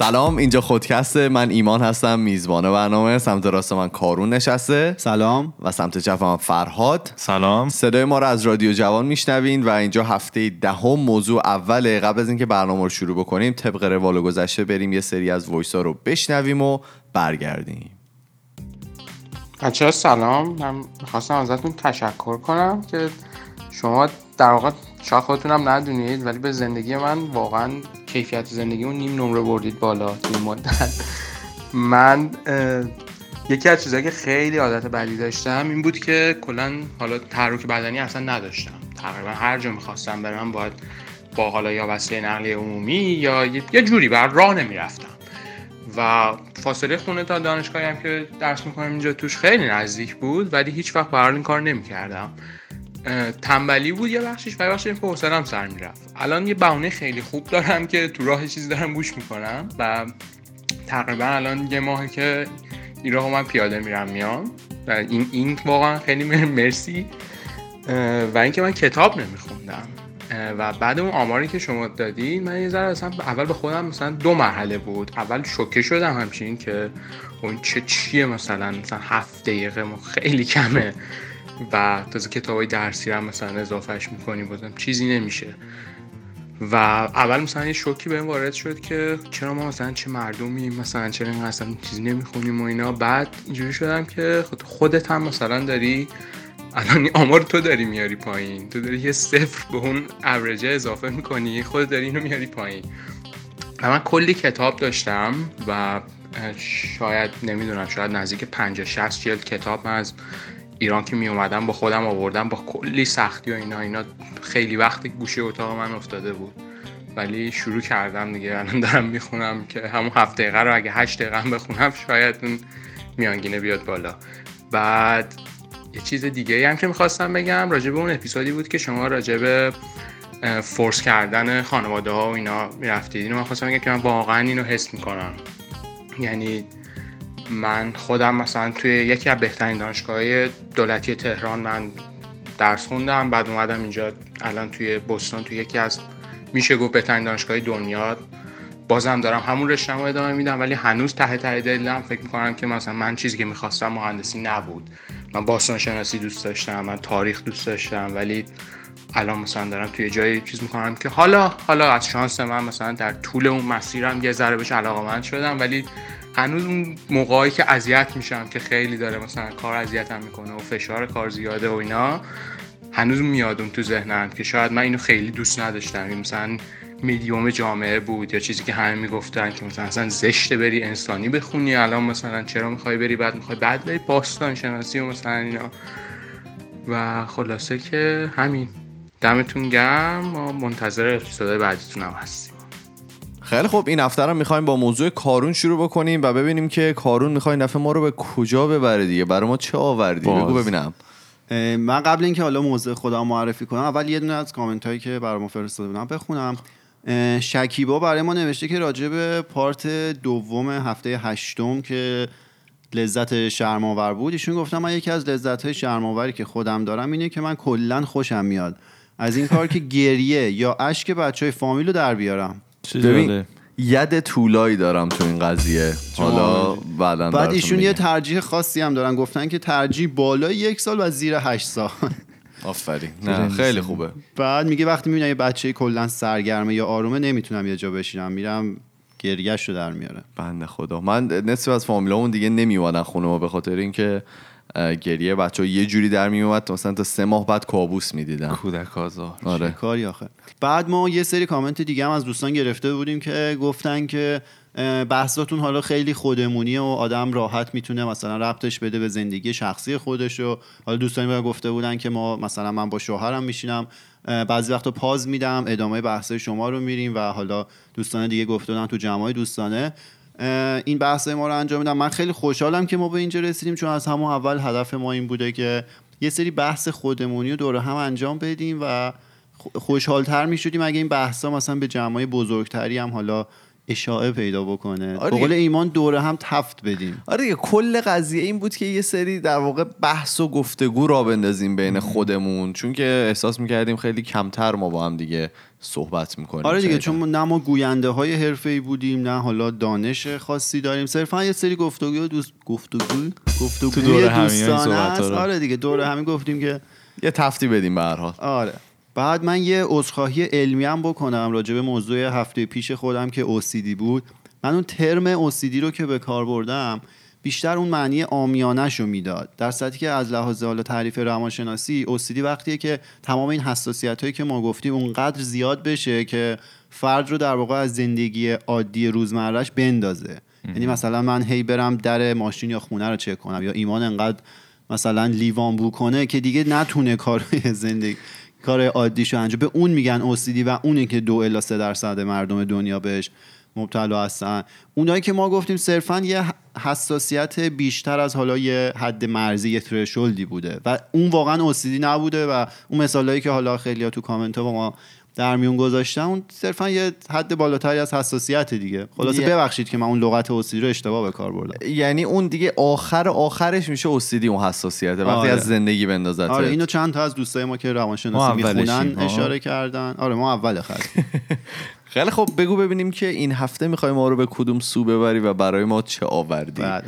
سلام اینجا خودکسته من ایمان هستم میزبان برنامه سمت راست من کارون نشسته. سلام. و سمت چپ من فرهاد. سلام. صدای ما رو از رادیو جوان میشنوین و اینجا هفته دهم موضوع اوله قبل از اینکه برنامه رو شروع بکنیم طبق روال گذشته بریم یه سری از وایس ها رو بشنویم و برگردیم. بچه سلام. من می‌خواستم ازتون تشکر کنم که شما در واقع شاید خودتونم ندونید ولی به زندگی من واقعا کیفیت زندگی اون نیم نمره بردید بالا توی این مدت. من یکی از چیزهایی که خیلی عادت بدی داشتم این بود که کلا حالا تحرک بدنی اصلا نداشتم. تقریبا هر جا می‌خواستم برم باید با حالا یا وسیله نقلیه عمومی یا یه جوری بر راه نمی‌رفتم. و فاصله خونه تا دانشگاهی هم که درس می‌کنم اینجا توش خیلی نزدیک بود ولی هیچ وقت برای این کار نمی‌کردم. تنبلی بود یه بخشش و بخشش که سر می‌رفت. الان یه بهونه خیلی خوب دارم که تو راه چیزی دارم گوش می‌کنم و تقریبا الان یه ماهه که این راه من پیاده میرم میام. و این این واقعا خیلی مر- مرسی. و اینکه من کتاب نمیخوندم. و بعد اون آماری که شما دادین من یه ذره اصلا اول به خودم مثلا دو مرحله بود. اول شوکه شدم همچین که اون چه چیه مثلا مثلا هفت دقیقه خیلی کمه. و تازه کتاب های درسی هم مثلا اضافهش می‌کنیم بازم چیزی نمیشه. و اول مثلا یه شوکی بهم وارد شد که چرا ما مثلا چه مردمی مثلا چرا این اصلا چیزی نمی‌خونیم و اینا. بعد اینجوری شدم که خود- خودت هم مثلا داری الان آمار تو داری میاری پایین. تو داری یه صفر به اون اوریجه اضافه می‌کنی خودت داری اینو میاری پایین. و من کلی کتاب داشتم و شاید نمی‌دونم شاید نزدیک 50 60 جلد کتاب من از ایران که می اومدم با خودم آوردم با کلی سختی و اینا اینا خیلی وقت گوشه اتاق من افتاده بود. ولی شروع کردم دیگه الان دارم می‌خونم که همون هفت دقیقه رو اگه هشت دقیقه هم بخونم شاید اون میانگینه بیاد بالا. بعد یه چیز دیگه هم که می‌خواستم بگم راجع به اون اپیزودی بود که شما راجع به اه، فورس کردن خانواده ها و اینا می‌رفتید. اینو من خواستم بگم که من واقعا اینو حس می‌کنم. یعنی من خودم مثلا توی یکی از بهترین دانشگاه دولتی تهران من درس خوندم بعد اومدم اینجا الان توی بوستون توی یکی از میشه گفت بهترین دانشگاه دنیا. بازم دارم همون رشتم رو ادامه میدم ولی هنوز ته ته دلم فکر می‌کنم که مثلا من چیزی که می‌خواستم مهندسی نبود. من باستان شناسی دوست داشتم من تاریخ دوست داشتم ولی الان مثلا دارم توی جایی چیز می‌کنم که حالا حالا از شانس من مثلا در طول اون مسیرم یه ذره بهش علاقه شدم ولی هنوز اون موقعی که اذیت میشم که خیلی داره مثلا کار اذیتم می‌کنه و فشار کار زیاده و اینا هنوز میاد اون تو ذهنم که شاید من اینو خیلی دوست نداشتم. مثلا میدیوم جامعه بود یا چیزی که همه می‌گفتن که مثلا اصلا زشته بری انسانی بخونی الان مثلا چرا می‌خوای بری بعد می‌خوای بعد بری باستان شناسی و مثلا اینا. و خلاصه که همین. دمتون گرم ما منتظر اپیزودهای بعدیتون هم هستیم. خیلی خب این هفته رو می‌خوایم با موضوع کارون شروع بکنیم و ببینیم که کارون می‌خوای نفع ما رو به کجا ببره دیگه برای ما چه آوردی؟ باز. بگو ببینم. من قبل اینکه حالا موضوع خودم معرفی کنم اول یه دونه از کامنت هایی که برای ما فرستاده بودن بخونم. شکیبا برای ما نوشته که راجع به پارت دوم هفته هشتم که لذت شرماور بود ایشون گفتم من یکی از لذت های شرماوری که خودم دارم اینه که من کلا خوشم میاد. از این کار که گریه یا اشک بچه های فامیل رو در بیارم. ببین. ید طولایی دارم تو این قضیه. حالا بعدا بعد ایشون یه. ترجیح خاصی هم دارن. گفتن که ترجیح بالای یک سال و زیر هشت سال. آفرین. نه خیلی خوبه. بعد میگه وقتی می‌بینم یه بچه کلا سرگرمه یا آرومه نمی‌تونم یه جا بشینم. میرم گریهش رو در میاره بنده خدا. من نصف از فامیلامون دیگه نمیومدن خونه ما به خاطر اینکه گریه بچه یه جوری در میومد مثلا تا سه ماه بعد کابوس می‌دیدم کودک آزار. آره. کاری آخه. بعد ما یه سری کامنت دیگه هم از دوستان گرفته بودیم که گفتن که بحثاتون حالا خیلی خودمونیه و آدم راحت می‌تونه مثلا ربطش بده به زندگی شخصی خودش و حالا دوستانی ما گفته بودن که ما مثلا من با شوهرم میشینم بعضی وقتا پاز میدم ادامه بحث شما رو میریم و حالا دوستان دیگه گفته بودن تو جمعای دوستانه. این بحث ما رو انجام میدم من خیلی خوشحالم که ما به اینجا رسیدیم چون از همون اول هدف ما این بوده که یه سری بحث خودمونی رو دور هم انجام بدیم و خوشحالتر می شدیم اگه این بحثا مثلا به جمعای بزرگتری هم حالا اشاعه پیدا بکنه. آره. قول. ایمان دوره هم تفت بدیم. آره دیگه کل قضیه این بود که یه سری در واقع بحث و گفتگو را بندازیم بین خودمون. چون که احساس می‌کردیم خیلی کمتر ما با هم دیگه صحبت می‌کنیم آره دیگه چون نه ما گوینده های حرفه‌ای بودیم نه حالا دانش خاصی داریم. صرفا یه سری گفتگو دوست گفتگو گفتگو دوره است. رو. آره دیگه دوره همین گفتیم که یه تفتی بدیم به هر حال. آره. بعد من یه عذرخواهی علمی هم بکنم راجع به موضوع هفته پیش خودم که OCD بود. من اون ترم OCD رو که به کار بردم بیشتر اون معنی آمیانش رو می‌داد. در صورتی که از لحاظ حالا تعریف روانشناسی OCD وقتیه که تمام این حساسیت هایی که ما گفتیم اونقدر زیاد بشه که فرد رو در واقع از زندگی عادی روزمرهش بندازه. یعنی مثلا من هی برم در ماشین یا خونه رو چک کنم یا ایمان انقدر مثلا لیوان بو کنه که دیگه نتونه کارهای زندگی کار عادیشو انجام به اون میگن OCD و اونه که دو الا سه درصد مردم دنیا بهش مبتلا هستن. اونایی که ما گفتیم صرفا یه حساسیت بیشتر از حالا یه حد مرزی یه ترشولدی بوده. و اون واقعا OCD نبوده و اون مثالایی که حالا خیلی تو کامنت ها با ما در میون گذاشتن اون صرفا یه حد بالاتری از حساسیت دیگه خلاصه ببخشید که من اون لغت OCD رو اشتباه به کار بردم یعنی اون دیگه آخر آخرش میشه اوسیدی اون حساسیته وقتی آره. از زندگی بندازت آره اینو چند تا از دوستای ما که روانشناسی می‌خونن. اشاره کردن آره ما اول خط خیلی خب بگو ببینیم که این هفته می‌خوای ما رو به کدوم سو ببری و برای ما چه آوردی بله.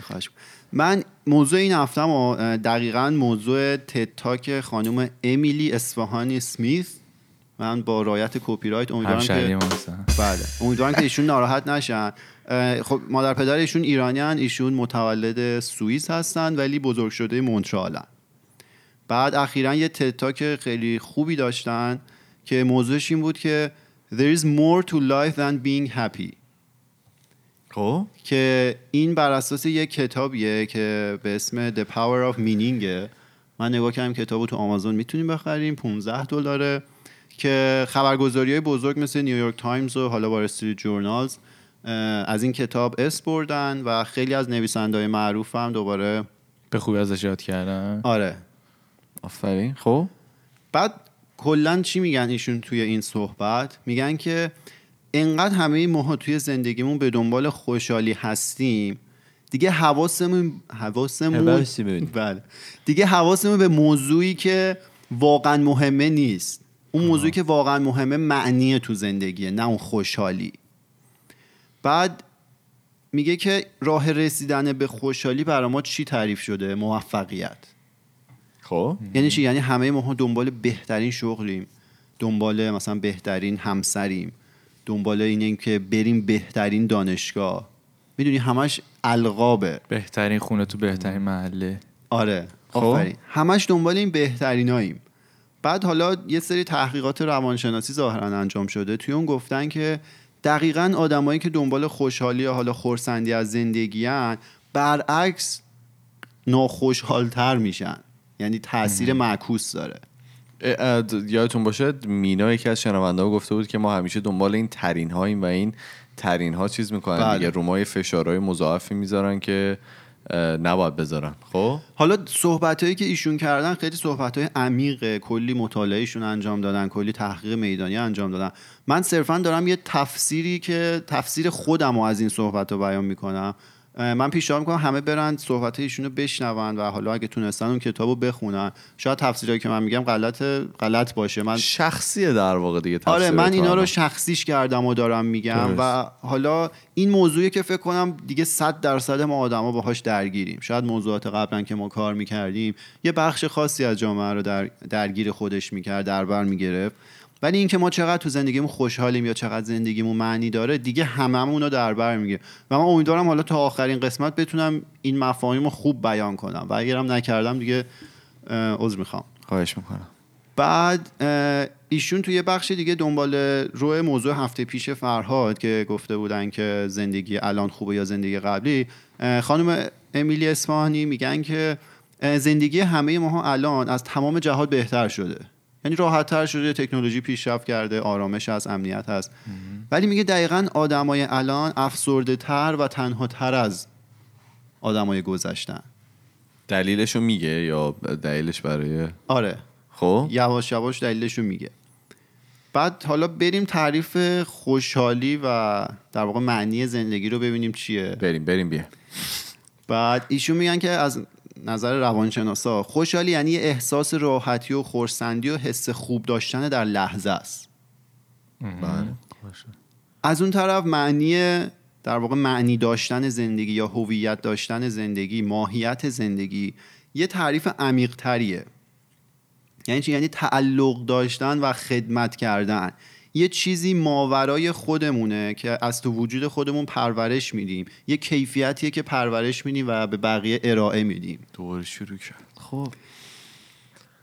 من موضوع این هفته ما دقیقا موضوع تتاک خانم امیلی اصفهانی سمیث من با رایت کپی رایت امیدوارم که. بله. امیدوارم که ایشون ناراحت نشن. خب مادر پدر ایشون ایرانیان ایشون متولد سوئیس هستن ولی بزرگ شده مونترالن. بعد اخیرا یه تتاک خیلی خوبی داشتن که موضوعش این بود که There is more to life than being happy. خب؟ که این بر اساس یک کتابیه که به اسم The Power of Meaning من نگاه کردم کتاب رو تو آمازون می‌تونیم بخریم 15 دلاره. که خبرگزاری های بزرگ مثل نیویورک تایمز و حالا وال استریت ژورنالز از این کتاب اسم بردن و خیلی از نویسنده های معروف هم دوباره به خوبی ازش یاد کردن. آره. آفرین. خب؟ بعد کلا چی میگن ایشون توی این صحبت؟ میگن که انقدر همه ماها توی زندگیمون به دنبال خوشحالی هستیم دیگه حواسمون حواسمون. بله. دیگه حواسمون به موضوعی که واقعا مهمه نیست. اون موضوعی که واقعا مهمه معنی تو زندگیه نه اون خوشحالی. بعد میگه که راه رسیدن به خوشحالی برای ما چی تعریف شده؟ موفقیت. خب. یعنی چی؟ یعنی همه ما دنبال بهترین شغلیم دنبال مثلا بهترین همسریم دنبال اینه که بریم بهترین دانشگاه. می‌دونی همش القابه. بهترین خونه تو بهترین محله. آره. خب. آفرین. همش دنبال این بهتریناییم. بعد حالا یه سری تحقیقات روانشناسی ظاهرا انجام شده. توی اون گفتن که دقیقا آدمایی که دنبال خوشحالی یا حالا خورسندی از زندگیان برعکس ناخوشحالتر میشن. یعنی تاثیر معکوس داره. یادتون باشه مینا یکی از شنونده ها گفته بود که ما همیشه دنبال این ترین هاییم و این ترین ها چیز می‌کنن. بله. دیگه رومای فشارهای مضاعفی می‌ذارن که نباید بذارن. خب؟ حالا صحبت هایی که ایشون کردن خیلی صحبت های عمیقه. کلی مطالعهشون انجام دادن کلی تحقیق میدانی انجام دادن. من صرفا دارم یه تفسیری که تفسیر خودم رو از این صحبت رو بیان می‌کنم. من پیشنهاد می‌کنم همه برن صحبت ایشون رو بشنون و حالا اگه تونستن اون کتاب رو بخونن شاید تفسیرهایی که من میگم غلط غلط باشه من شخصیه در واقع دیگه آره تفسیر من تو اینا رو. شخصیش کردم و دارم میگم درست. و حالا این موضوعی که فکر کنم دیگه صد درصد ما آدما باهاش درگیریم شاید موضوعات قبلا که ما کار می‌کردیم یه بخش خاصی از جامعه رو در درگیر خودش می‌کرد در بر می‌گرفت ولی اینکه ما چقدر تو زندگیمون خوشحالیم یا چقدر زندگیمون معنی داره دیگه هممون رو در بر می‌گیره. و من امیدوارم حالا تا آخرین قسمت بتونم این مفاهیم رو خوب بیان کنم. و اگرم نکردم دیگه عذر می‌خوام. خواهش می‌کنم. بعد ایشون توی بخش دیگه دنبال روی موضوع هفته پیش فرهاد که گفته بودن که زندگی الان خوبه یا زندگی قبلی خانم امیلی اسفانی میگن که زندگی همه ماها الان از تمام جهات بهتر شده. یعنی راحت تر شده تکنولوژی پیشرفت کرده آرامش از امنیت هست. ولی میگه دقیقا آدمای الان افسرده تر و تنها تر از آدمای گذشتن. دلیلشو میگه یا دلیلش برای آره. خب؟ یواش یواش دلیلش رو میگه. بعد حالا بریم تعریف خوشحالی و در واقع معنی زندگی رو ببینیم چیه. بریم بریم بیا. بعد ایشون میگن که از نظر روانشناسا. خوشحالی یعنی یه احساس راحتی و خورسندی و حس خوب داشتن در لحظه است. بله. از اون طرف معنی در واقع معنی داشتن زندگی یا هویت داشتن زندگی ماهیت زندگی یه تعریف عمیق تریه یعنی چی؟ یعنی تعلق داشتن و خدمت کردن. یه چیزی ماورای خودمونه که از تو وجود خودمون پرورش میدیم. یه کیفیتیه که پرورش میدیم و به بقیه ارائه میدیم. دوباره شروع کرد. خب.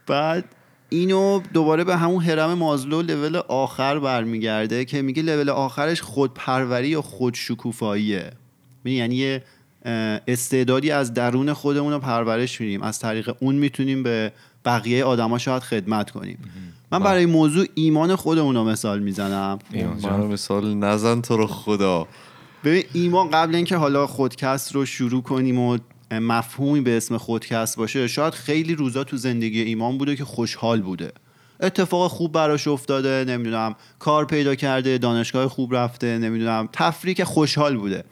بعد اینو دوباره به همون هرم مازلو لول آخر برمیگرده که میگه لول آخرش خودپروری یا خودشکوفاییه؟ یعنی یه استعدادی از درون خودمون رو پرورش میدیم. از طریق اون می‌تونیم به بقیه آدما شاید خدمت کنیم. من برای موضوع ایمان خودمون رو مثال می‌زنم. منو مثال نزن تو رو خدا. ببین ایمان قبل اینکه حالا خودکست رو شروع کنیم و مفهومی به اسم خودکست باشه شاید خیلی روزا تو زندگی ایمان بوده که خوشحال بوده. اتفاق خوب براش افتاده نمی‌دونم کار پیدا کرده دانشگاه خوب رفته نمی‌دونم تفریح که خوشحال بوده.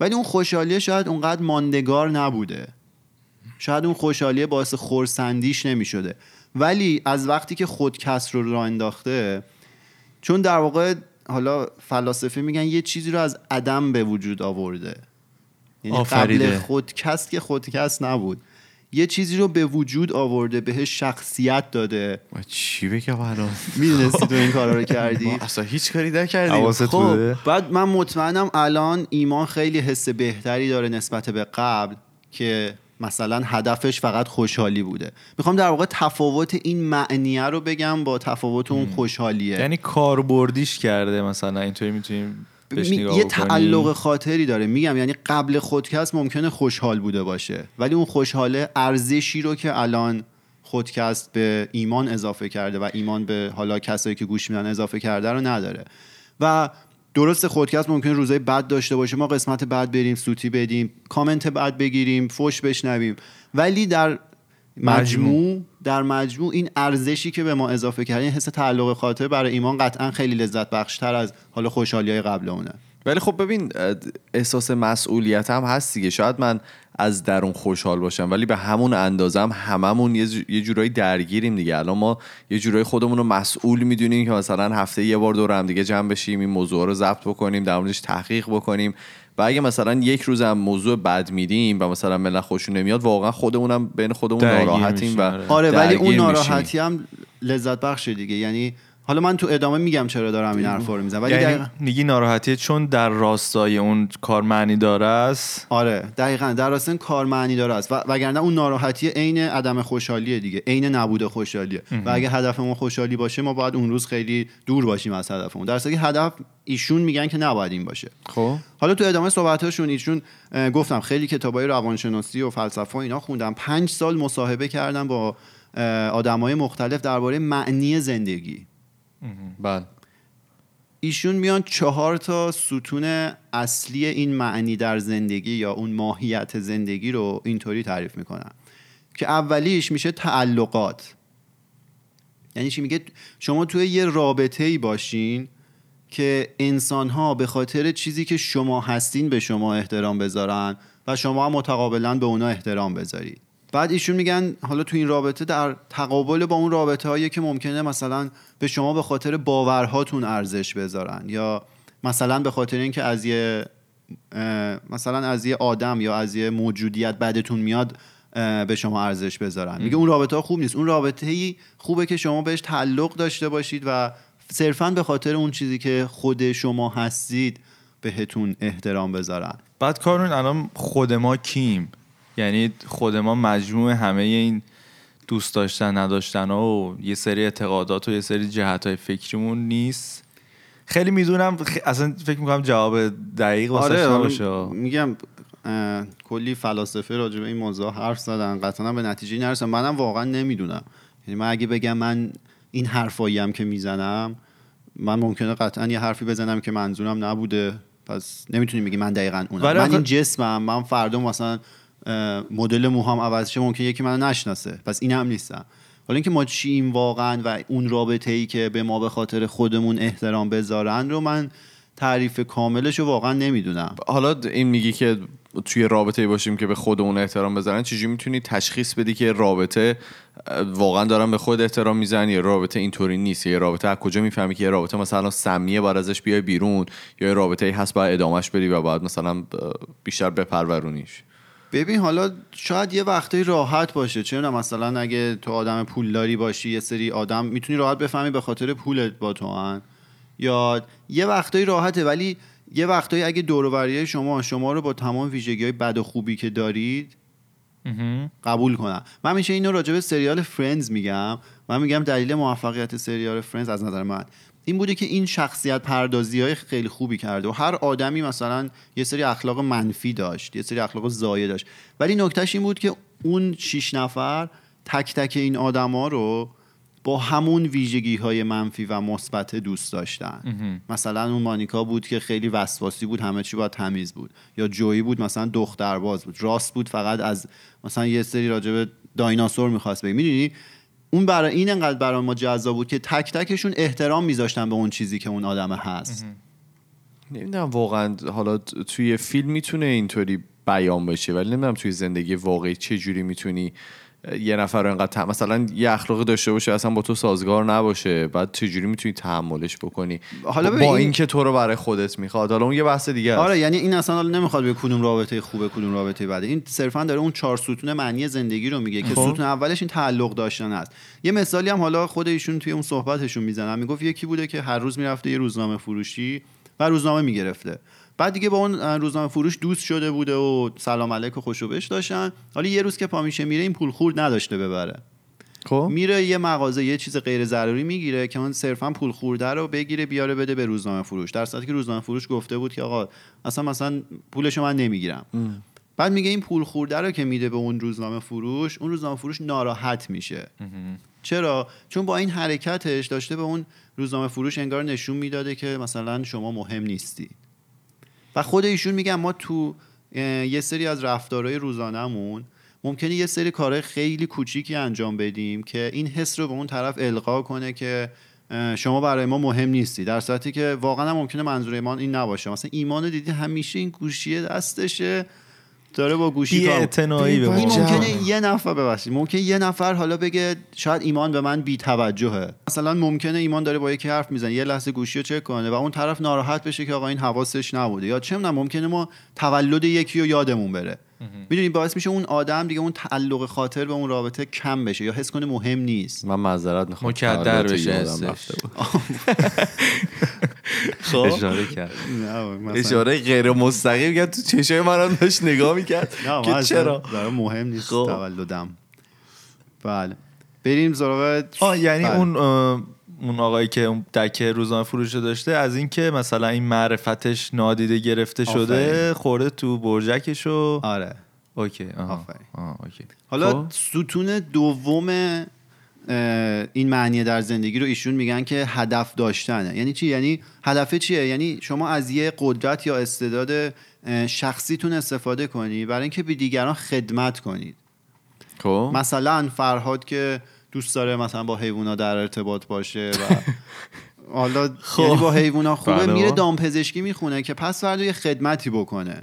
ولی اون خوشحالی شاید اونقدر ماندگار نبوده. شاید اون خوشحالی باعث خورسندیش نمی‌شده. ولی از وقتی که خودکست رو راه انداخته چون در واقع حالا فلاسفه میگن یه چیزی رو از عدم به وجود آورده. یعنی قبل. خودکست که خودکست نبود. یه چیزی رو به وجود آورده بهش شخصیت داده. ما چی بگم الان؟ می‌دونستی تو این کارا رو کردی؟ ما اصلا هیچ کاری حواست خب بعد من مطمئنم الان ایمان خیلی حس بهتری داره نسبت به قبل که مثلا هدفش فقط خوشحالی بوده. می‌خوام در واقع تفاوت این معنیه رو بگم با تفاوت اون خوشحالیه. یعنی کاربردیش کرده مثلا اینطوری می‌تونیم می- یه. تعلق خاطری داره. میگم یعنی قبل خودکست ممکنه خوشحال بوده باشه ولی اون خوشحاله ارزشی رو که الان خودکست به ایمان اضافه کرده و ایمان به حالا کسایی که گوش میدن اضافه کرده رو نداره. و درست خودکست ممکنه روزای بد داشته باشه. ما قسمت بد بریم سوتی بدیم کامنت بد بگیریم فوش بشنویم. ولی در مجموع در مجموع این ارزشی که به ما اضافه کرده این حس تعلق خاطر برای ایمان قطعا خیلی لذت بخشتر از حالا خوشحالی های قبل اونه. ولی خب ببین احساس مسئولیت هم هست دیگه. شاید من از درون خوشحال باشم ولی به همون اندازه هم هممون یه, جورایی درگیریم دیگه الان ما یه جورایی خودمون رو مسئول می‌دونیم که مثلا هفته یه بار دور هم دیگه جمع بشیم این موضوع رو ضبط بکنیم در موردش تحقیق بکنیم و اگه مثلا یک روز هم موضوع بد میدیم و مثلا ملت خوشون نمیاد واقعا خودمونم بین خودمون ناراحتیم و آره. ولی اون. ناراحتی هم لذت بخشه دیگه یعنی حالا من تو ادامه میگم چرا دارم این حرفا رو می‌زنم. ولی یعنی دقیقاً- میگی ناراحتیه چون در راستای اون کار معنی داره است؟ آره دقیقا در راستن این کار معنی داره است. و وگرنه اون ناراحتی عین عدم خوشحالیه دیگه عین نبود خوشحالیه. و اگه هدفمون خوشحالی باشه ما باید اون روز خیلی دور باشیم از هدفمون. در که هدف ایشون میگن که نباید این باشه. خب. حالا تو ادامه صحبتاشون ایشون گفتم خیلی کتابای روانشناسی و فلسفه و اینا خوندم. پنج سال مصاحبه کردم با آدمای مختلف درباره معنی زندگی. بله. ایشون میان چهار تا ستون اصلی این معنی در زندگی یا اون ماهیت زندگی رو اینطوری تعریف می‌کنن. که اولیش میشه تعلقات. یعنی چی میگه؟ شما توی یه رابطه ای باشین که انسان ها به خاطر چیزی که شما هستین به شما احترام بذارن و شما هم متقابلا به اونا احترام بذارید بعد ایشون میگن حالا تو این رابطه در تقابل با اون رابطه هایی که ممکنه مثلا به شما به خاطر باورهاتون ارزش بذارن یا مثلا به خاطر اینکه از یه مثلا از یه آدم یا از یه موجودیت بعدتون میاد به شما ارزش بذارن. میگه اون رابطه ها خوب نیست. اون رابطه ای خوبه که شما بهش تعلق داشته باشید و صرفا به خاطر اون چیزی که خود شما هستید بهتون احترام بذارن. بعد کارون الان خود ما کیم. یعنی خود ما مجموع همه این دوست داشتن نداشتن ها و یه سری اعتقادات و یه سری جهت های فکریمون نیست. خیلی می‌دونم اصلا فکر می‌کنم جواب دقیق واسه آره نباشه. میگم اه، کلی فلاسفه راجع به این موضوع حرف زدن. قطعا به نتیجه نرسم منم واقعا نمی‌دونم. یعنی من اگه بگم من این حرفایی هم که می‌زنم من ممکنه قطعا یه حرفی بزنم که منظورم نبوده. پس نمی‌تونی بگی من دقیقا اونم. من این جسمم من فردا مثلا مدل موهام عوض شه ممکنه یکی منو نشناسه. پس این هم نیستم حالا اینکه ما چیم واقعا و اون رابطه ای که به ما به خاطر خودمون احترام بذارن رو من تعریف کاملش رو واقعا نمی‌دونم. حالا این میگی که توی رابطه باشیم که به خودمون احترام بذارن چجوری می‌تونی تشخیص بدی که رابطه واقعا دارن به خود احترام می‌زنن یا رابطه اینطوری نیست؟ یا رابطه از کجا می‌فهمی که یه رابطه مثلا سمیه باید ازش بیای بیرون یا یه رابطه ای هست باید ادامهش بدی و باید مثلا بیشتر بپرورونیش؟ ببین حالا شاید یه وقتایی راحت باشه. می‌دونم مثلا اگه تو آدم پولداری باشی یه سری آدم می‌تونی راحت بفهمی به خاطر پولت با تو هن. یا یه وقتایی راحته ولی یه وقتایی اگه دور شما شما رو با تمام ویژگی های بد و خوبی که دارید قبول کنم من همیشه اینو راجع به سریال فرندز میگم. من میگم دلیل موفقیت سریال فرندز از نظر من. این بوده که این شخصیت پردازی های خیلی خوبی کرده و هر آدمی مثلا یه سری اخلاق منفی داشت یه سری اخلاق ضایع داشت. ولی نکتهش این بود که اون شیش نفر تک تک این آدما رو با همون ویژگی های منفی و مثبت دوست داشتن. مثلا اون مانیکا بود که خیلی وسواسی بود همه چی باید تمیز بود. یا جویی بود مثلا دخترباز بود. راست بود فقط از مثلا یه سری راجب دایناسور می‌خواست بگی می‌دونی؟ اون برای این انقدر برای ما جذاب بود که تک تکشون احترام میذاشتن به اون چیزی که اون آدم هست. نمی‌دونم واقعا حالا توی فیلم می‌تونه اینطوری بیان بشه ولی نمی‌دونم توی زندگی واقعی چه جوری می‌تونی یه نفر رو انقدر ت- مثلا یه اخلاقی داشته باشه اصلا با تو سازگار نباشه. بعد چه جوری می‌تونی تحملش بکنی؟ حالا با این- اینکه تو رو برای خودت می‌خواد. حالا اون یه بحث دیگه است. آره یعنی این اصلا حالا نمی‌خواد به کدوم رابطه خوبه کدوم رابطه بده. این صرفا داره اون چهار ستون معنی زندگی رو میگه که خب. ستون اولش این تعلق داشتن است. یه مثالی هم حالا خود ایشون توی اون صحبتشون می‌زنن. می‌گفت یکی بوده که هر روز می‌رفته یه روزنامه فروشی و روزنامه می‌گرفته. بعد دیگه با اون روزنامه فروش دوست شده بوده و سلام علیک و خوشو بش داشتن. حالا یه روز که پا میشه میره این پول خورد نداشته ببره. خب. میره یه مغازه یه چیز غیر ضروری می‌گیره که اون صرفا پول خورده رو بگیره بیاره بده به روزنامه فروش. در صورتی که روزنامه فروش گفته بود که آقا اصلا مثلا پولشو من نمی‌گیرم. بعد میگه این پول خورده رو که میده به اون روزنامه فروش اون روزنامه فروش ناراحت میشه. چرا؟ چون با این حرکتش داشته به اون روزنامه فروش انگار نشون می‌داده که مثلا شما مهم نیستی. و خود ایشون میگن ما تو یه سری از رفتارهای روزانهمون ممکنه یه سری کارهای خیلی کوچیکی انجام بدیم که این حس رو به اون طرف القا کنه که شما برای ما مهم نیستی. در صورتی که واقعا ممکنه منظور ایمان این نباشه. مثلا ایمان دیدی همیشه این گوشی دستشه. داره با گوشی کار بی‌اعتنایی به این ما. ممکنه یه نفر ببخشید ممکنه یه نفر حالا بگه شاید ایمان به من بی توجهه مثلا ممکنه ایمان داره با یکی حرف می‌زنه یه لحظه گوشی رو چک کنه و اون طرف ناراحت بشه که آقا این حواسش نبوده. یا چه ممکنه ما تولد یکی رو یادمون بره. می‌دونی باعث میشه اون آدم دیگه اون تعلق خاطر به اون رابطه کم بشه یا حس کنه مهم نیست. من معذرت می‌خوام مکدر بشه. خب. اشاره کرد. اشاره غیر مستقیم کرد. تو چشای من داشت نگاه می‌کرد. که چرا؟ مهم نیست خب. تولدم. بله. بریم سراغ آه یعنی بله. اون اون آقایی که اون دکه روزنامه فروش رو داشته از اینکه مثلا این معرفتش نادیده گرفته شده آفرین. خورده تو برجکش و آره اوکی آها. آفرین. اوکی حالا خب. ستون دوم این معنی در زندگی رو ایشون میگن که هدف داشتنه یعنی چی یعنی هدف چیه یعنی شما از یه قدرت یا استعداد شخصیتون استفاده کنی برای اینکه به دیگران خدمت کنید خب مثلا فرهاد که دوست داره مثلا با حیوونا در ارتباط باشه و حالا یعنی با حیوونا خوبه بله. میره دامپزشکی می‌خونه که پس فردا یه خدمتی بکنه.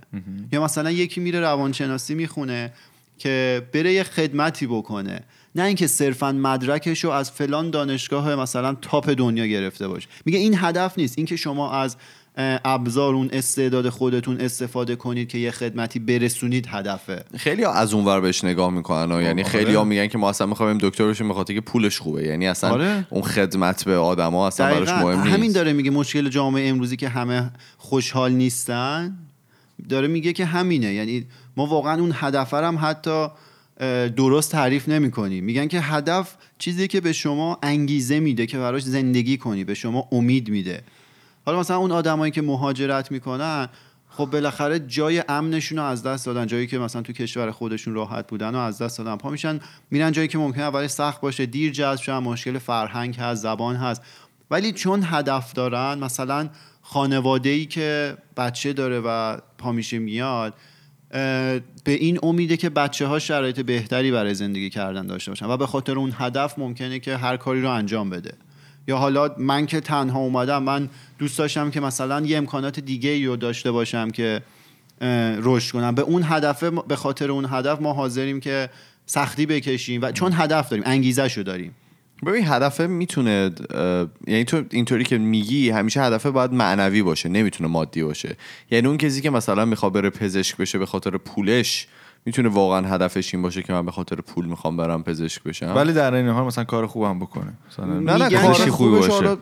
یا مثلا یکی میره روانشناسی می‌خونه که بره یه خدمتی بکنه. نه اینکه صرفا مدرکش رو از فلان دانشگاه مثلا تاپ دنیا گرفته باشه. میگه این هدف نیست. اینکه شما از ابزار اون استعداد خودتون استفاده کنید که یه خدمتی برسونید هدفه خیلی ها از اونور بهش نگاه می‌کنن و یعنی آره. خیلی ها میگن که ما اصلا می‌خوایم دکتر بشیم به خاطر که پولش خوبه یعنی اصلا آره. اون خدمت به آدما اصلا براش. مهم نیست همین داره میگه مشکل جامعه امروزی که همه خوشحال نیستن داره میگه که همینه یعنی ما واقعا اون هدف هم حتی درست تعریف نمی میگن که هدف چیزی که به شما انگیزه میده که براش زندگی کنی به شما امید میده حالا مثلا اون آدمایی که مهاجرت می‌کنن خب بالاخره جای امنشون رو از دست دادن. جایی که مثلا تو کشور خودشون راحت بودن و از دست دادن. پا میشن میرن جایی که ممکنه اولش سخت باشه دیر جذب شن مشکل فرهنگ هست زبان هست. ولی چون هدف دارن مثلا خانواده ای که بچه داره و پا میشه میاد به این امیده که بچه ها شرایط بهتری برای زندگی کردن داشته باشن. و به خاطر اون هدف ممکنه که هر کاری رو انجام بده. یا حالا من که تنها اومدم من دوست داشتم که مثلا یه امکانات دیگه ای رو داشته باشم که رشد کنم. به اون هدف به خاطر اون هدف ما حاضریم که سختی بکشیم و چون هدف داریم انگیزه شو داریم. ببین هدفه می‌تونه یعنی تو اینطوری که میگی همیشه هدفه باید معنوی باشه نمی‌تونه مادی باشه. یعنی اون کسی که مثلا می‌خواد بره پزشک بشه به خاطر پولش می‌تونه واقعا هدفش این باشه که من به خاطر پول می‌خوام برم پزشک بشم؟ ولی در این حال مثلا کار خوبم بکنه. مثلا نه نه کار خوبی باشه.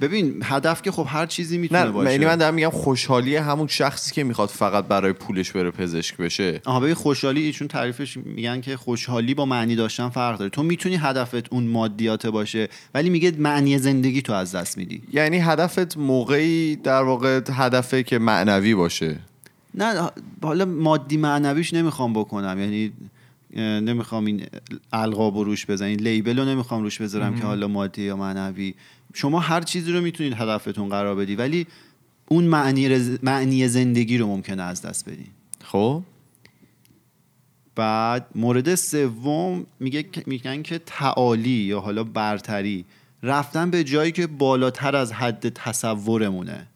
ببین هدف که خب هر چیزی می‌تونه نه باشه. یعنی من دارم میگم خوشحالی همون شخصی که می‌خواد فقط برای پولش بره پزشک بشه. آها ببین خوشحالی ایشون تعریفش میگن که خوشحالی با معنی داشتن فرق داره. تو می‌تونی هدفت اون مادیات باشه ولی میگه معنی زندگی تو از دست میدی. یعنی هدفت موقعی در واقع هدفه که معنوی باشه. نه حالا مادی معنویش نمی‌خوام بکنم. یعنی نمی‌خوام این القاب رو روش بزنم. این لیبل رو نمی‌خوام روش بذارم که حالا مادی یا معنوی. شما هر چیزی رو می‌تونید هدفتون قرار بدی ولی اون معنی, رز- معنی زندگی رو ممکنه از دست بدی خب. بعد مورد سوم میگه میگن که تعالی یا حالا برتری رفتن به جایی که بالاتر از حد تصورمونه.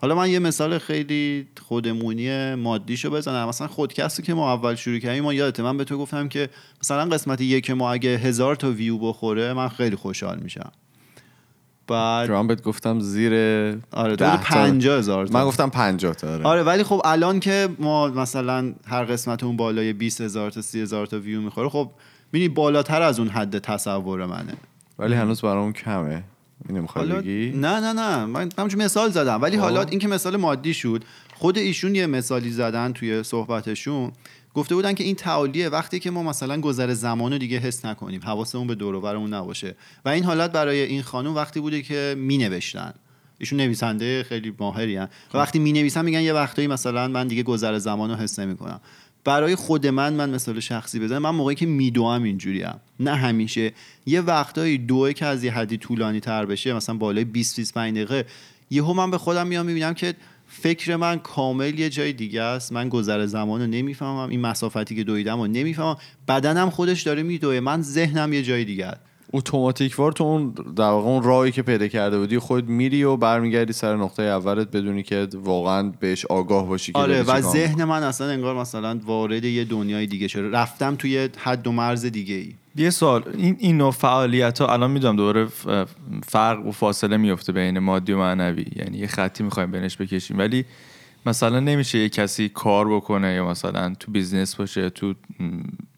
حالا من یه مثال خیلی خودمونی مادیشو بزنم. مثلا خودکستی که ما اول شروع کردیم ما یادته من به تو گفتم که مثلا قسمت یک ما اگه هزار تا ویو بخوره من خیلی خوشحال میشم. بعد من بهت گفتم زیر آره تو تا. پنجاه هزار تا. من گفتم 50 تا آره. آره ولی خب الان که ما مثلا هر قسمت اون بالای 20 هزار تا 30 هزار تا ویو می‌خوره خب می‌بینی بالاتر از اون حد تصور منه. ولی هنوز برام کمه. اینو می‌خوای حالا بگی؟ نه نه نه من همچون مثال زدم ولی آه. حالا این که مثال مادی شد خود ایشون یه مثالی زدن توی صحبتشون گفته بودن که این تعالیه وقتی که ما مثلا گذر زمان رو دیگه حس نکنیم حواسمون به دور و برمون نباشه. و این حالت برای این خانم وقتی بوده که می نوشتن ایشون نویسنده خیلی ماهری و وقتی می نویسن میگن یه وقتایی مثلا من دیگه گذر زمان رو حس نمی کنم برای خود من من مثال شخصی بزنم من موقعی که میدوام اینجوریم نه همیشه. یه وقتایی دوه که از یه حدی طولانی تر بشه مثلا بالای 20 25 دقیقه یهو من به خودم میام می‌بینم که فکر من کامل یه جای دیگه است. من گذر زمان رو نمی‌فهمم. این مسافتی که دویدم رو نمی‌فهمم. بدنم خودش داره میدوه. من ذهنم یه جای دیگه است. اتوماتیک وار تو اون در واقع اون راهی که پیدا کرده بودی خود میری و برمیگردی سر نقطه اولت بدونی که واقعا بهش آگاه باشی که آره و ذهن من اصلا انگار مثلا وارد یه دنیای دیگه شده. رفتم توی حد و مرز دیگه ای یه سوال این این نوع فعالیت ها الان می‌دونم دوباره فرق و فاصله میفته بین مادی و معنوی. یعنی یه خطی می‌خوایم بینش بکشیم. ولی مثلا نمیشه یه کسی کار بکنه یا مثلا تو business باشه تو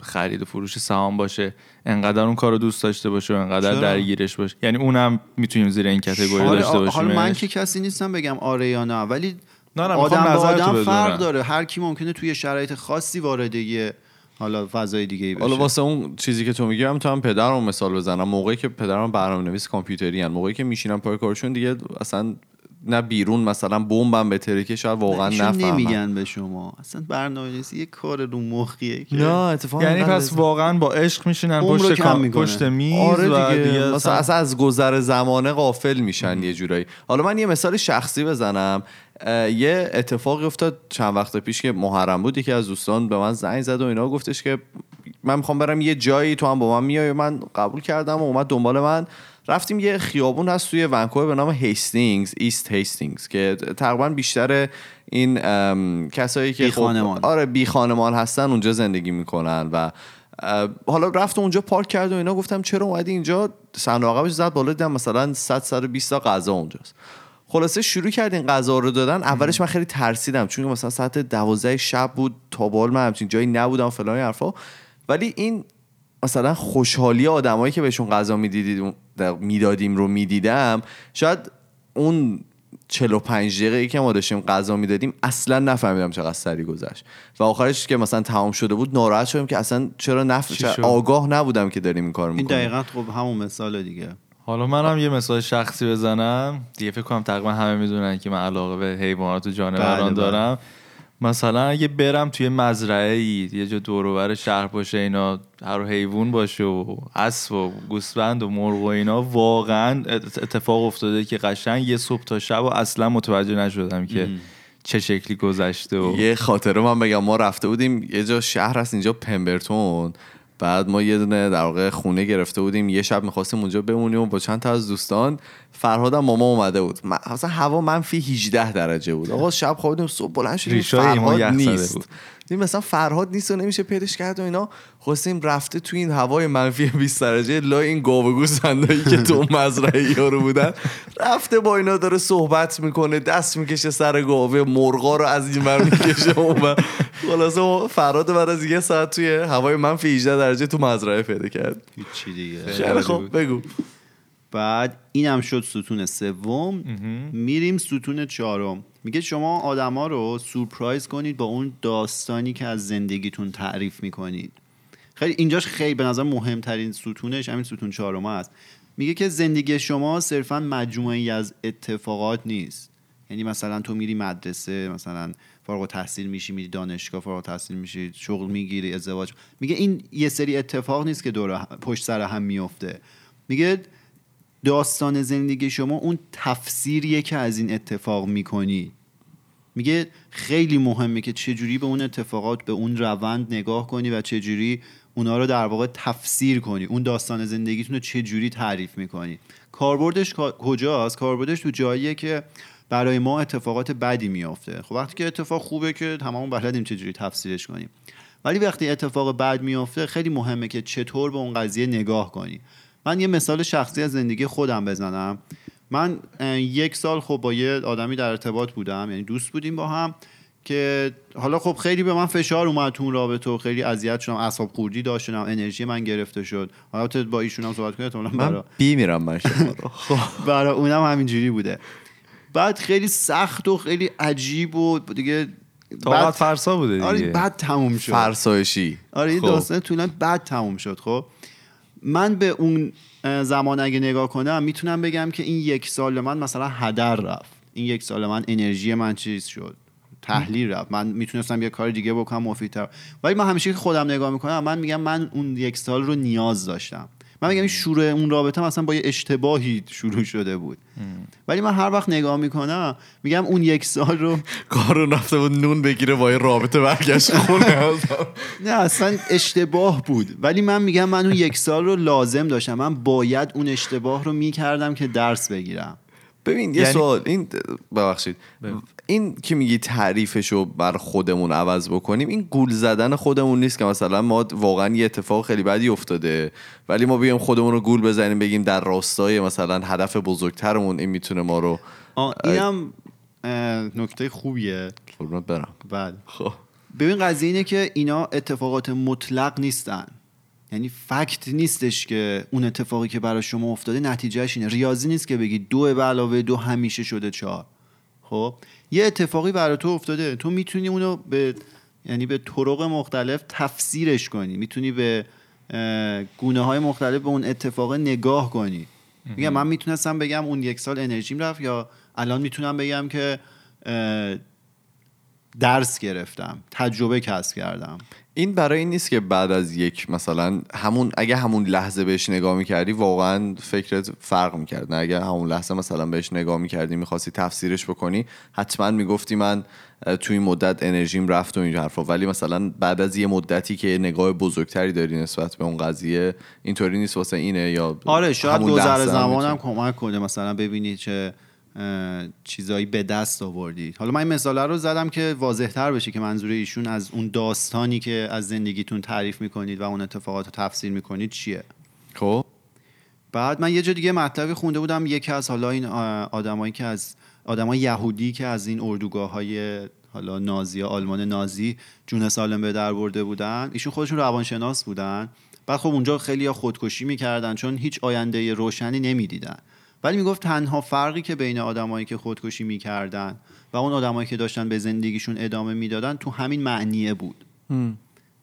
خرید و فروش سهام باشه انقدر اون کار رو دوست داشته باشه و انقدر چرا؟ درگیرش باشه یعنی اونم می‌تونیم زیر این کتگوری آره، داشته باشیم حالا من که کسی نیستم بگم آره یا نه ولی نه نه آدم با آدم. فرق داره هر کی ممکنه توی شرایط خاصی وارد یه حالا فضای دیگه ای بشه حالا واسه اون چیزی که تو میگی هم تو هم پدرم مثال بزنم موقعی که پدرم برنامه نویس کامپیوتری هن. موقعی که میشینم پای کارشون دیگه اصلا نه بیرون مثلا بمبم به تریکه شاید واقعا نفهمم. نمیگن به شما. اصلا برنامه‌نویسی یه کار رو مخیه که نه اتفاقا یعنی پس واقعا با عشق میشینن پشت, کم. پشت میز آره و دیگه, دیگه مثلا اصلا- اصلا از گذر زمانه غافل میشن یه جورایی. حالا من یه مثال شخصی بزنم. یه اتفاقی افتاد چند وقت پیش که محرم بود یکی از دوستان به من زنگ زد و اینا گفتش که من می‌خوام برم یه جایی تو هم با من میای. من قبول کردم و اومد دنبال من. رفتیم یه خیابون هست توی ونکوور به نام هیستینگز ایست هیستینگز که تقریبا بیشتر این کسایی که بی خب- خانمان. آره بی خانمان هستن اونجا زندگی می‌کنن و حالا رفت اونجا پارک کرد و اینا گفتم چرا اومدی اینجا؟ صندوق زد بالا دیدم مثلا 100 120 تا غذا اونجاست. خلاصه شروع کردین غذا رو دادن. اولش من خیلی ترسیدم چون مثلا ساعت دوازده شب بود تا بال من همچین جایی نبودم فلان حرفا. ولی این مثلا خوشحالی آدمایی که بهشون غذا می‌دیدیم می‌دادیم رو می‌دیدم. شاید اون 45 دقیقه که ما داشتیم غذا می‌دادیم اصلا نفهمیدم چقدر سری گذشت. و آخرش که مثلا تمام شده بود ناراحت شدم که اصلا چرا نف... چرا؟ آگاه نبودم که داریم این کار این می‌کنیم. دقیقا خب همون مثال دیگه. حالا منم یه مثال شخصی بزنم. دیگه فکر کنم تقریبا همه می‌دونن که من علاقه به حیوانات و بله، جانوران بله. دارم. مثلا اگه برم توی مزرعه ای یه جا دور و بر شهر باشه اینا هر حیوان باشه و اسب و گوسفند و مرغ و اینا واقعا ات- اتفاق افتاده که قشنگ یه صبح تا شب و اصلا متوجه نشدم که چه شکلی گذشته و یه خاطره من بگم ما رفته بودیم یه جا شهر هست اینجا پمبرتون بعد ما یه دونه در واقع خونه گرفته بودیم یه شب می‌خواستیم اونجا بمونیم و با چند تا از دوستان فرهادم ماما اومده بود. من اصلا هوا منفی 18 درجه بود. آقا شب خوابیدیم صبح بلند شدیم فرهاد نیست. بود. دیدیم مثلا فرهاد نیست و نمیشه پیداش کرد و اینا. خواستیم رفته تو این هوای منفی 20 درجه لا این گاوگو صندایی که تو مزرعه یارو بودن. رفته با اینا داره صحبت می‌کنه دست می‌کشه سر گاوه مرغا رو از این ور می‌کشه اون. خلاصه فرهاد بعد از یه ساعت توی هوای منفی 18 درجه تو مزرعه پیدا کرد. هیچی دیگه. خب بگو. بعد اینم شد ستون سوم. میریم ستون چهارم. میگه شما آدما رو سورپرایز کنید با اون داستانی که از زندگیتون تعریف می‌کنید. خیلی اینجاش خیلی به نظر مهمترین ستونش همین ستون چهارم است. میگه که زندگی شما صرفا مجموعی از اتفاقات نیست. یعنی مثلا تو میری مدرسه مثلا فارغ التحصیل میشی میری دانشگاه فارغ التحصیل میشی شغل می‌گیری ازدواج. میگه این یه سری اتفاق نیست که دور پشت سر هم میفته میگه داستان زندگی شما اون تفسیریه که از این اتفاق می‌کنی. میگه خیلی مهمه که چجوری به اون اتفاقات به اون روند نگاه کنی و چجوری اونا رو در واقع تفسیر کنی. اون داستان زندگیتون رو چجوری تعریف می‌کنی. کاربردش کا- کجاست؟ کاربردش تو جاییه که برای ما اتفاقات بدی میافته. خب وقتی که اتفاق خوبه که تمام بلدیم چجوری تفسیرش کنیم. ولی وقتی اتفاق بد میافته خیلی مهمه که چطور به اون قضیه نگاه کنی. من یه مثال شخصی از زندگی خودم بزنم. من یک سال خب با یه آدمی در ارتباط بودم یعنی دوست بودیم با هم که حالا خب خیلی به من فشار اومد تو اون رابطه و خیلی اذیت شدم اعصاب خوردی داشتم انرژی من گرفته شد. حالا با ایشون هم صحبت کنید احتمالاً من برا بی میرم من خب. برای اونم همینجوری بوده. بعد خیلی سخت و خیلی عجیب و دیگه بعد فرسا بوده دیگه. آره بعد تموم شد. فرسایشی. آره این خب. داستان طولا بعد تموم شد خب. من به اون زمان اگه نگاه کنم می‌تونم بگم که این یک سال من مثلا هدر رفت. این یک سال من انرژی من چیز شد. تحلیل رفت. من می‌تونستم یه کار دیگه بکنم مفیدتر. ولی من همیشه که خودم نگاه می‌کنم من میگم من اون یک سال رو نیاز داشتم. من میگم این شروع اون رابطه مثلا با یه اشتباهی شروع شده بود. ولی من هر وقت نگاه می‌کنم میگم اون یک سال رو کارو رفته بود نون بگیره با یه رابطه برگشت خونه. نه اصلا اشتباه بود. ولی من میگم من اون یک سال رو لازم داشتم. من باید اون اشتباه رو می‌کردم که درس بگیرم. ببین یه یعنی- سوال این ببخشید. این که میگی تعریفش رو بر خودمون عوض بکنیم این گول زدن خودمون نیست که مثلا ما واقعا یه اتفاق خیلی بدی افتاده ولی ما بیایم خودمون رو گول بزنیم بگیم در راستای مثلا هدف بزرگترمون این می‌تونه ما رو اینم نکته خوبیه. قربونت برم. بله. خب. ببین قضیه اینه که اینا اتفاقات مطلق نیستن. یعنی فکت نیستش که اون اتفاقی که برای شما افتاده نتیجهش اینه. ریاضی نیست که بگی دو به علاوه دو همیشه شده چهار. خب؟ یه اتفاقی برای تو افتاده. تو می‌تونی اونو به یعنی به طرق مختلف تفسیرش کنی. می‌تونی به گونه های مختلف به اون اتفاق نگاه کنی. میگم من می‌تونستم بگم اون یک سال انرژیم رفت یا الان می‌تونم بگم که درس گرفتم تجربه کسب کردم. این برای این نیست که بعد از یک مثلا همون اگه همون لحظه بهش نگاه می‌کردی واقعا فکرت فرق می‌کرد نه اگه همون لحظه مثلا بهش نگاه می‌کردی می‌خواستی تفسیرش بکنی حتما می‌گفتی من توی این مدت انرژیم رفت و این حرفا ولی مثلا بعد از یه مدتی که نگاه بزرگتری داری نسبت به اون قضیه اینطوری نیست واسه اینه یا آره شاید گذر زمانم. کمک کنه مثلا ببینی چه چیزایی به دست آوردی. حالا من این مثاله رو زدم که واضح تر بشه که منظور ایشون از اون داستانی که از زندگیتون تعریف می‌کنید و اون اتفاقات رو تفسیر می‌کنید چیه؟ خب. بعد من یه جا دیگه مطلبی خونده بودم یکی از حالا این آدمایی که از آدمای یهودی که از این اردوگاه های حالا نازی آلمان نازی جون سالم به در برده بودن. ایشون خودشون روانشناس بودن. بعد خب اونجا خیلی خودکشی می‌کردن چون هیچ آینده روشنی نمی‌دیدن. ولی می‌گفت تنها فرقی که بین آدمایی که خودکشی می‌کردن و اون آدمایی که داشتن به زندگیشون ادامه می‌دادن تو همین معنیه بود.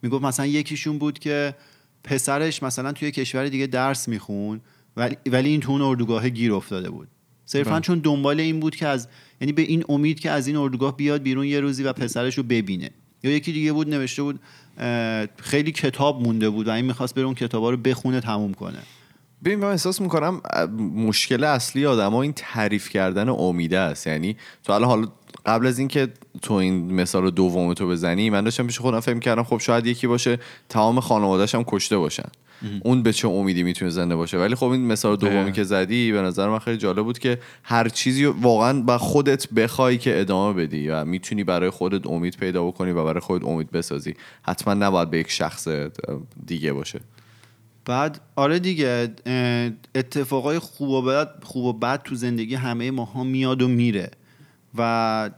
می‌گفت مثلا یکیشون بود که پسرش مثلا توی کشور دیگه درس میخون ولی, ولی این تو اون اردوگاه گیر افتاده بود. صرفا بله. چون دنبال این بود که از یعنی به این امید که از این اردوگاه بیاد بیرون یه روزی و پسرش رو ببینه. یا یکی دیگه بود نوشته بود خیلی کتاب مونده بود و این می‌خواست بره اون کتابا رو بخونه تموم کنه. ببین من احساس می‌کنم مشکل اصلی آدما این تعریف کردن امیده است. یعنی تو الان حالا قبل از اینکه تو این مثال دوم تو بزنی من داشتم پیش خودم فکر کردم خب شاید یکی باشه تمام خانواده‌اش هم کشته باشن. اون به چه امیدی می‌تونه زنده باشه؟ ولی خب این مثال دومی. که زدی به نظر من خیلی جالب بود که هر چیزی واقعا با خودت بخوای که ادامه بدی و می‌تونی برای خودت امید پیدا بکنی و برای خودت امید بسازی. حتما نباید به یک شخص دیگه باشه. بعد آره دیگه اتفاقای خوب و بد خوب و بد تو زندگی همه ماها میاد و میره. و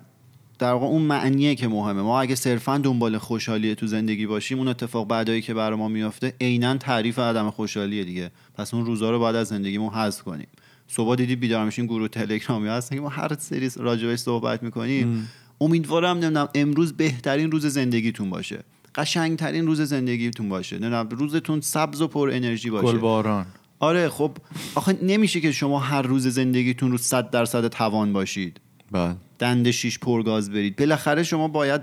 در واقع اون معنیه که مهمه. ما اگه صرفا دنبال خوشحالی تو زندگی باشیم اون اتفاق بعدایی که برای ما میافته عینا تعریف عدم خوشحالیه دیگه. پس اون روزا رو باید از زندگیمون حذف کنیم. صبح دیدی بیدار میشین گروه تلگرامی هستن که ما هر سری راجعش صحبت می‌کنیم. امیدوارم نمی‌دونم امروز بهترین روز زندگیتون باشه. قشنگترین روز زندگیتون باشه. نمی‌دونم روزتون سبز و پر انرژی باشه. گلباران. آره خب آخه نمیشه که شما هر روز زندگیتون رو 100 درصد توان باشید. بله. دنده شیش پرگاز برید. بالاخره شما باید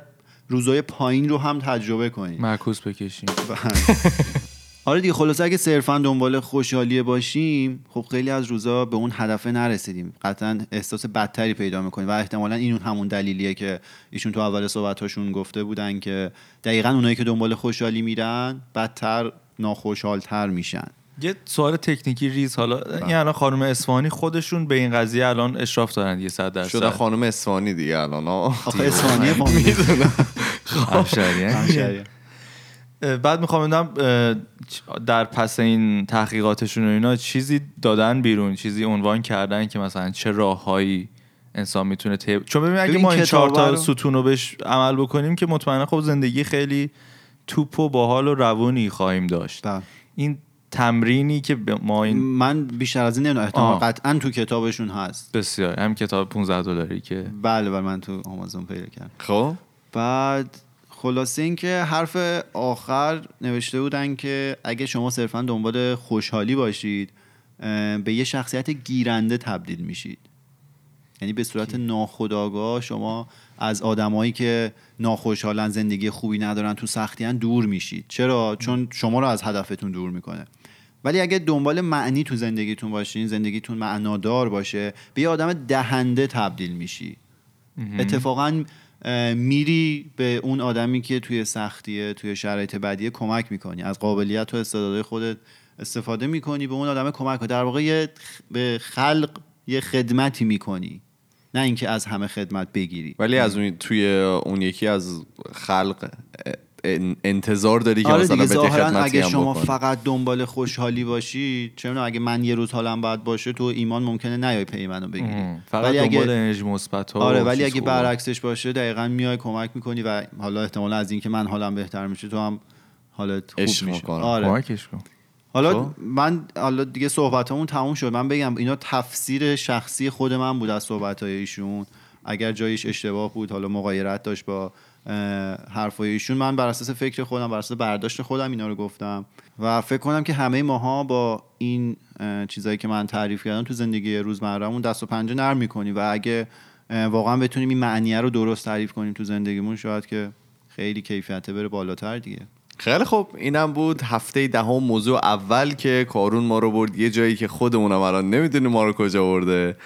روزای پایین رو هم تجربه کنید. معکوس بکشیم. آره دیگه خلاصه اگه صرفا دنبال خوشحالیه باشیم خب خیلی از روزا به اون هدفه نرسیدیم. قطعا احساس بدتری پیدا می‌کنیم و احتمالا این همون دلیلیه که ایشون تو اول صحبتاشون گفته بودن که دقیقا اونایی که دنبال خوشحالی میرن بدتر ناخوشحالتر میشن. یه سوال تکنیکی ریز حالا این الان خانم اسفانی خودشون به این قضیه الان اشراف دارن یه صد درصد. شده خانم اسفانی دیگه الان آه. آخه اسفانیه فامیلی افشاریه. بعد می‌خوام بدونم در پس این تحقیقاتشون و اینا چیزی دادن بیرون چیزی عنوان کردن که مثلا چه راههایی انسان می‌تونه طی- چون ببین اگه ما این چهار تا رو- ستون رو بهش عمل بکنیم که مطمئنا خب زندگی خیلی توپ و باحال و روونی خواهیم داشت. بله. این تمرینی که ما این من بیشتر از این نمی‌دونم. احتمال. قطعا تو کتابشون هست. بسیار. هم کتاب 15 دلاری که بله بله من تو آمازون پیدا کردم. خب؟ بعد خلاصه اینکه حرف آخر نوشته بودن که اگه شما صرفا دنبال خوشحالی باشید به یه شخصیت گیرنده تبدیل میشید. یعنی به صورت ناخودآگاه شما از آدمایی که ناخوشحالن زندگی خوبی ندارن تو سختیان دور میشید. چرا؟ چون شما رو از هدفتون دور می‌کنه. ولی اگه دنبال معنی تو زندگیتون باشین زندگیتون معنادار باشه به یه آدم دهنده تبدیل میشی. اتفاقا میری به اون آدمی که توی سختیه توی شرایط بدیه کمک می‌کنی. از قابلیت و استعدادهای خودت استفاده می‌کنی به اون آدم کمک کنی در واقع به خلق یه خدمتی می‌کنی. نه اینکه از همه خدمت بگیری. ولی از اون توی اون یکی از خلق انتظار داری که آره مثلا دیگه ظاهرا اگه شما بکنه. فقط دنبال خوشحالی باشی چه می‌دونم، اگه من یه روز حالم بد باشه تو ایمان ممکنه نیای پی منو بگیری ام. فقط ولی دنبال اگه انرژی مثبت ها آره ولی اگه. برعکسش باشه دقیقا میای کمک می‌کنی و حالا احتمالا از اینکه من حالم بهتر میشه تو هم حالت خوب میشه. آره کمکش کن حالا خب. من حالا دیگه صحبتامون تموم شد من بگم اینا تفسیر شخصی خود من بود از صحبت ایشون اگر جایش اشتباه بود حالا مغایرت داشت با حرفای ایشون. من بر اساس فکر خودم بر اساس برداشت خودم اینا رو گفتم. و فکر کنم که همه ماها با این چیزایی که من تعریف کردم تو زندگی روزمرهمون دست و پنجه نرم می‌کنیم و اگه واقعا بتونیم این معنیه رو درست تعریف کنیم تو زندگیمون شاید که خیلی کیفیته بره بالاتر دیگه. خیلی خوب. اینم بود هفته دهم موضوع اول که کارون ما رو برد. یه جایی که خودمونم الان نمی‌دونیم ما رو کجا برده.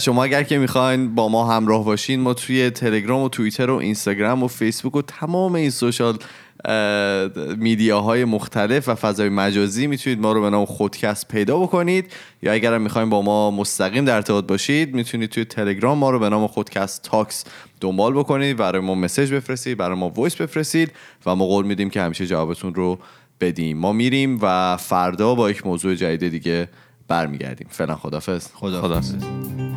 شما اگر که می‌خواین با ما همراه باشین ما توی تلگرام و توییتر و اینستاگرام و فیسبوک و تمام این سوشال اه، media های مختلف و فضای مجازی می‌تونید ما رو به نام خودکست پیدا بکنید. یا اگر هم می‌خواین با ما مستقیم در ارتباط باشید می‌تونید توی تلگرام ما رو به نام خودکست تاکس دنبال بکنید برای ما message بفرستید برای ما voice بفرستید و ما قول میدیم که همیشه جوابتون رو بدیم. ما میریم و فردا با یک موضوع جدید دیگه برمیگردیم. فعلا خدافظ خدا خدا